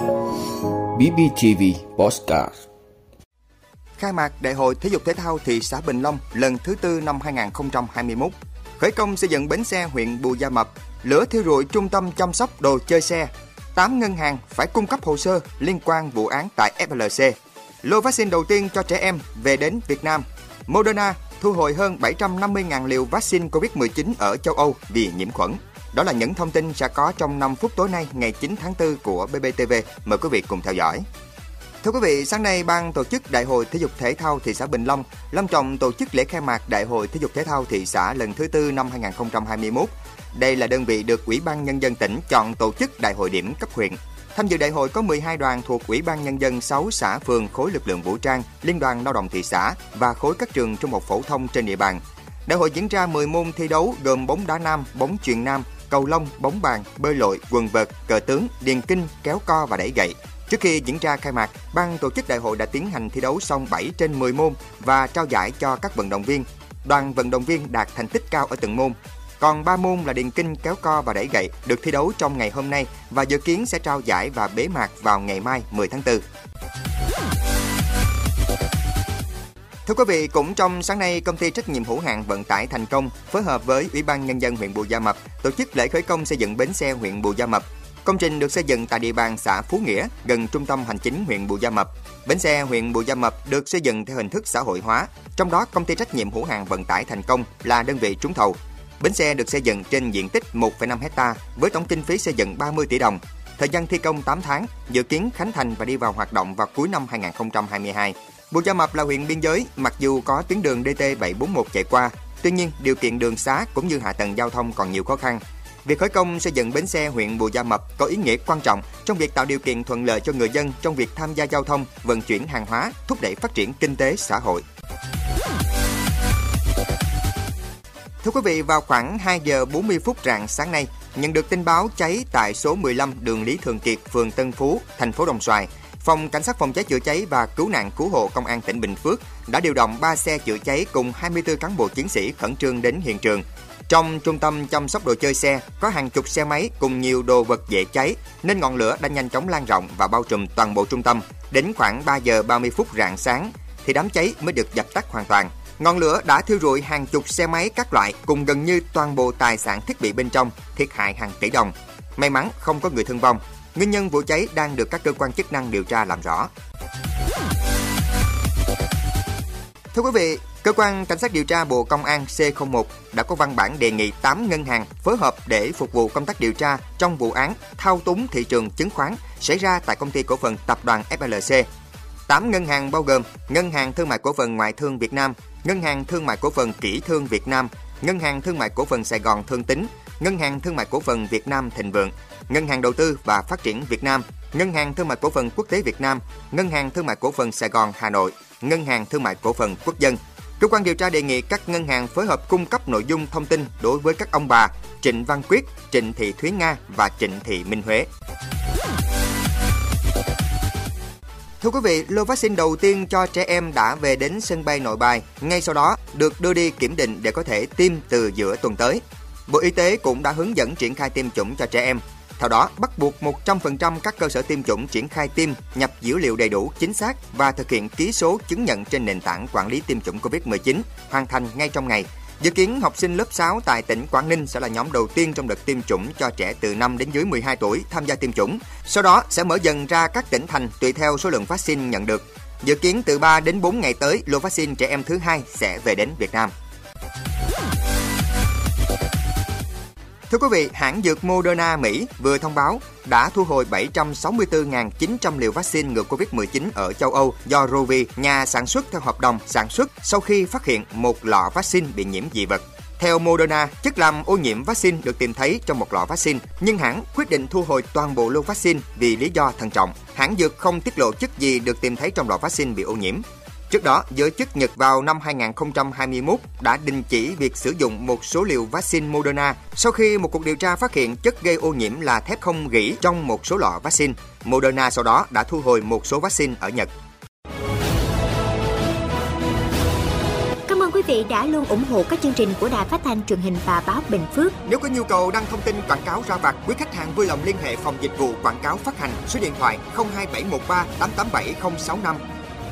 BBTV Postcard Khai mạc Đại hội Thể dục Thể thao thị xã Bình Long lần thứ tư năm 2021. Khởi công xây dựng bến xe huyện Bù Gia Mập, lửa thiêu rụi trung tâm chăm sóc đồ chơi xe. 8 ngân hàng phải cung cấp hồ sơ liên quan vụ án tại FLC. Lô vaccine đầu tiên cho trẻ em về đến Việt Nam. Moderna thu hồi hơn 750.000 liều vaccine COVID-19 ở châu Âu vì nhiễm khuẩn. Đó là những thông tin sẽ có trong 5 phút tối nay ngày 9 tháng 4 của BBTV. Mời quý vị cùng theo dõi. Thưa quý vị, sáng nay ban tổ chức Đại hội Thể dục Thể thao thị xã Bình Long long trọng tổ chức lễ khai mạc Đại hội Thể dục Thể thao thị xã lần thứ tư năm 2021. Đây là đơn vị được Ủy ban Nhân dân tỉnh chọn tổ chức đại hội điểm cấp huyện. Tham dự đại hội có 12 đoàn thuộc Ủy ban Nhân dân 6 xã phường khối lực lượng vũ trang, Liên đoàn Lao động thị xã và khối các trường trung học phổ thông trên địa bàn. Đại hội diễn ra 10 môn thi đấu gồm bóng đá nam, bóng chuyền nam, cầu lông, bóng bàn, bơi lội, quần vợt, cờ tướng, điền kinh, kéo co và đẩy gậy. Trước khi diễn ra khai mạc, ban tổ chức đại hội đã tiến hành thi đấu xong 7 trên 10 môn và trao giải cho các vận động viên. Đoàn vận động viên đạt thành tích cao ở từng môn. Còn 3 môn là điền kinh, kéo co và đẩy gậy được thi đấu trong ngày hôm nay và dự kiến sẽ trao giải và bế mạc vào ngày mai 10 tháng 4. Thưa quý vị, cũng trong sáng nay, công ty trách nhiệm hữu hạn vận tải Thành Công phối hợp với Ủy ban nhân dân huyện Bù Gia Mập tổ chức lễ khởi công xây dựng bến xe huyện Bù Gia Mập. Công trình được xây dựng tại địa bàn xã Phú Nghĩa, gần trung tâm hành chính huyện Bù Gia Mập. Bến xe huyện Bù Gia Mập được xây dựng theo hình thức xã hội hóa, trong đó công ty trách nhiệm hữu hạn vận tải Thành Công là đơn vị trúng thầu. Bến xe được xây dựng trên diện tích 1,5 hecta với tổng kinh phí xây dựng 30 tỷ đồng. Thời gian thi công 8 tháng, dự kiến khánh thành và đi vào hoạt động vào cuối năm 2022. Bù Gia Mập là huyện biên giới, mặc dù có tuyến đường DT741 chạy qua, tuy nhiên điều kiện đường xá cũng như hạ tầng giao thông còn nhiều khó khăn. Việc khởi công xây dựng bến xe huyện Bù Gia Mập có ý nghĩa quan trọng trong việc tạo điều kiện thuận lợi cho người dân trong việc tham gia giao thông, vận chuyển hàng hóa, thúc đẩy phát triển kinh tế xã hội. Thưa quý vị, vào khoảng 2 giờ 40 phút rạng sáng nay, nhận được tin báo cháy tại số 15 đường Lý Thường Kiệt, phường Tân Phú, thành phố Đồng Xoài. Phòng Cảnh sát phòng cháy chữa cháy và cứu nạn cứu hộ Công an tỉnh Bình Phước đã điều động 3 xe chữa cháy cùng 24 cán bộ chiến sĩ khẩn trương đến hiện trường. Trong trung tâm chăm sóc đồ chơi xe có hàng chục xe máy cùng nhiều đồ vật dễ cháy nên ngọn lửa đã nhanh chóng lan rộng và bao trùm toàn bộ trung tâm. Đến khoảng 3 giờ 30 phút rạng sáng thì đám cháy mới được dập tắt hoàn toàn. Ngọn lửa đã thiêu rụi hàng chục xe máy các loại cùng gần như toàn bộ tài sản thiết bị bên trong, thiệt hại hàng tỷ đồng. May mắn không có người thương vong. Nguyên nhân vụ cháy đang được các cơ quan chức năng điều tra làm rõ. Thưa quý vị, Cơ quan Cảnh sát điều tra Bộ Công an C01 đã có văn bản đề nghị 8 ngân hàng phối hợp để phục vụ công tác điều tra trong vụ án thao túng thị trường chứng khoán xảy ra tại công ty cổ phần tập đoàn FLC. 8 ngân hàng bao gồm Ngân hàng Thương mại Cổ phần Ngoại thương Việt Nam, Ngân hàng Thương mại Cổ phần Kỹ thương Việt Nam, Ngân hàng Thương mại Cổ phần Sài Gòn Thương Tín, Ngân hàng Thương mại Cổ phần Việt Nam Thịnh Vượng, Ngân hàng Đầu tư và Phát triển Việt Nam, Ngân hàng Thương mại Cổ phần Quốc tế Việt Nam, Ngân hàng Thương mại Cổ phần Sài Gòn Hà Nội, Ngân hàng Thương mại Cổ phần Quốc dân. Cơ quan điều tra đề nghị các ngân hàng phối hợp cung cấp nội dung thông tin đối với các ông bà Trịnh Văn Quyết, Trịnh Thị Thúy Nga và Trịnh Thị Minh Huế. Thưa quý vị, lô vaccine đầu tiên cho trẻ em đã về đến sân bay Nội Bài. Ngay sau đó được đưa đi kiểm định để có thể tiêm từ giữa tuần tới. Bộ Y tế cũng đã hướng dẫn triển khai tiêm chủng cho trẻ em. Theo đó, bắt buộc 100% các cơ sở tiêm chủng triển khai tiêm, nhập dữ liệu đầy đủ, chính xác và thực hiện ký số chứng nhận trên nền tảng quản lý tiêm chủng COVID-19 hoàn thành ngay trong ngày. Dự kiến học sinh lớp 6 tại tỉnh Quảng Ninh sẽ là nhóm đầu tiên trong đợt tiêm chủng cho trẻ từ 5 đến dưới 12 tuổi tham gia tiêm chủng. Sau đó sẽ mở dần ra các tỉnh thành tùy theo số lượng vaccine nhận được. Dự kiến từ 3 đến 4 ngày tới, lô vaccine trẻ em thứ hai sẽ về đến Việt Nam. Thưa quý vị, hãng dược Moderna Mỹ vừa thông báo đã thu hồi 764.900 liều vaccine ngừa Covid-19 ở châu Âu do Rovi, nhà sản xuất theo hợp đồng sản xuất sau khi phát hiện một lọ vaccine bị nhiễm dị vật. Theo Moderna, chất làm ô nhiễm vaccine được tìm thấy trong một lọ vaccine, nhưng hãng quyết định thu hồi toàn bộ lô vaccine vì lý do thận trọng. Hãng dược không tiết lộ chất gì được tìm thấy trong lọ vaccine bị ô nhiễm. Trước đó, giới chức Nhật vào năm 2021 đã đình chỉ việc sử dụng một số liều vaccine Moderna sau khi một cuộc điều tra phát hiện chất gây ô nhiễm là thép không gỉ trong một số lọ vaccine. Moderna sau đó đã thu hồi một số vaccine ở Nhật. vị đã luôn ủng hộ các chương trình của Đài Phát thanh truyền hình và báo Bình Phước. Nếu có nhu cầu đăng thông tin quảng cáo ra vặt, quý khách hàng vui lòng liên hệ phòng dịch vụ quảng cáo phát hành số điện thoại 02713 887065.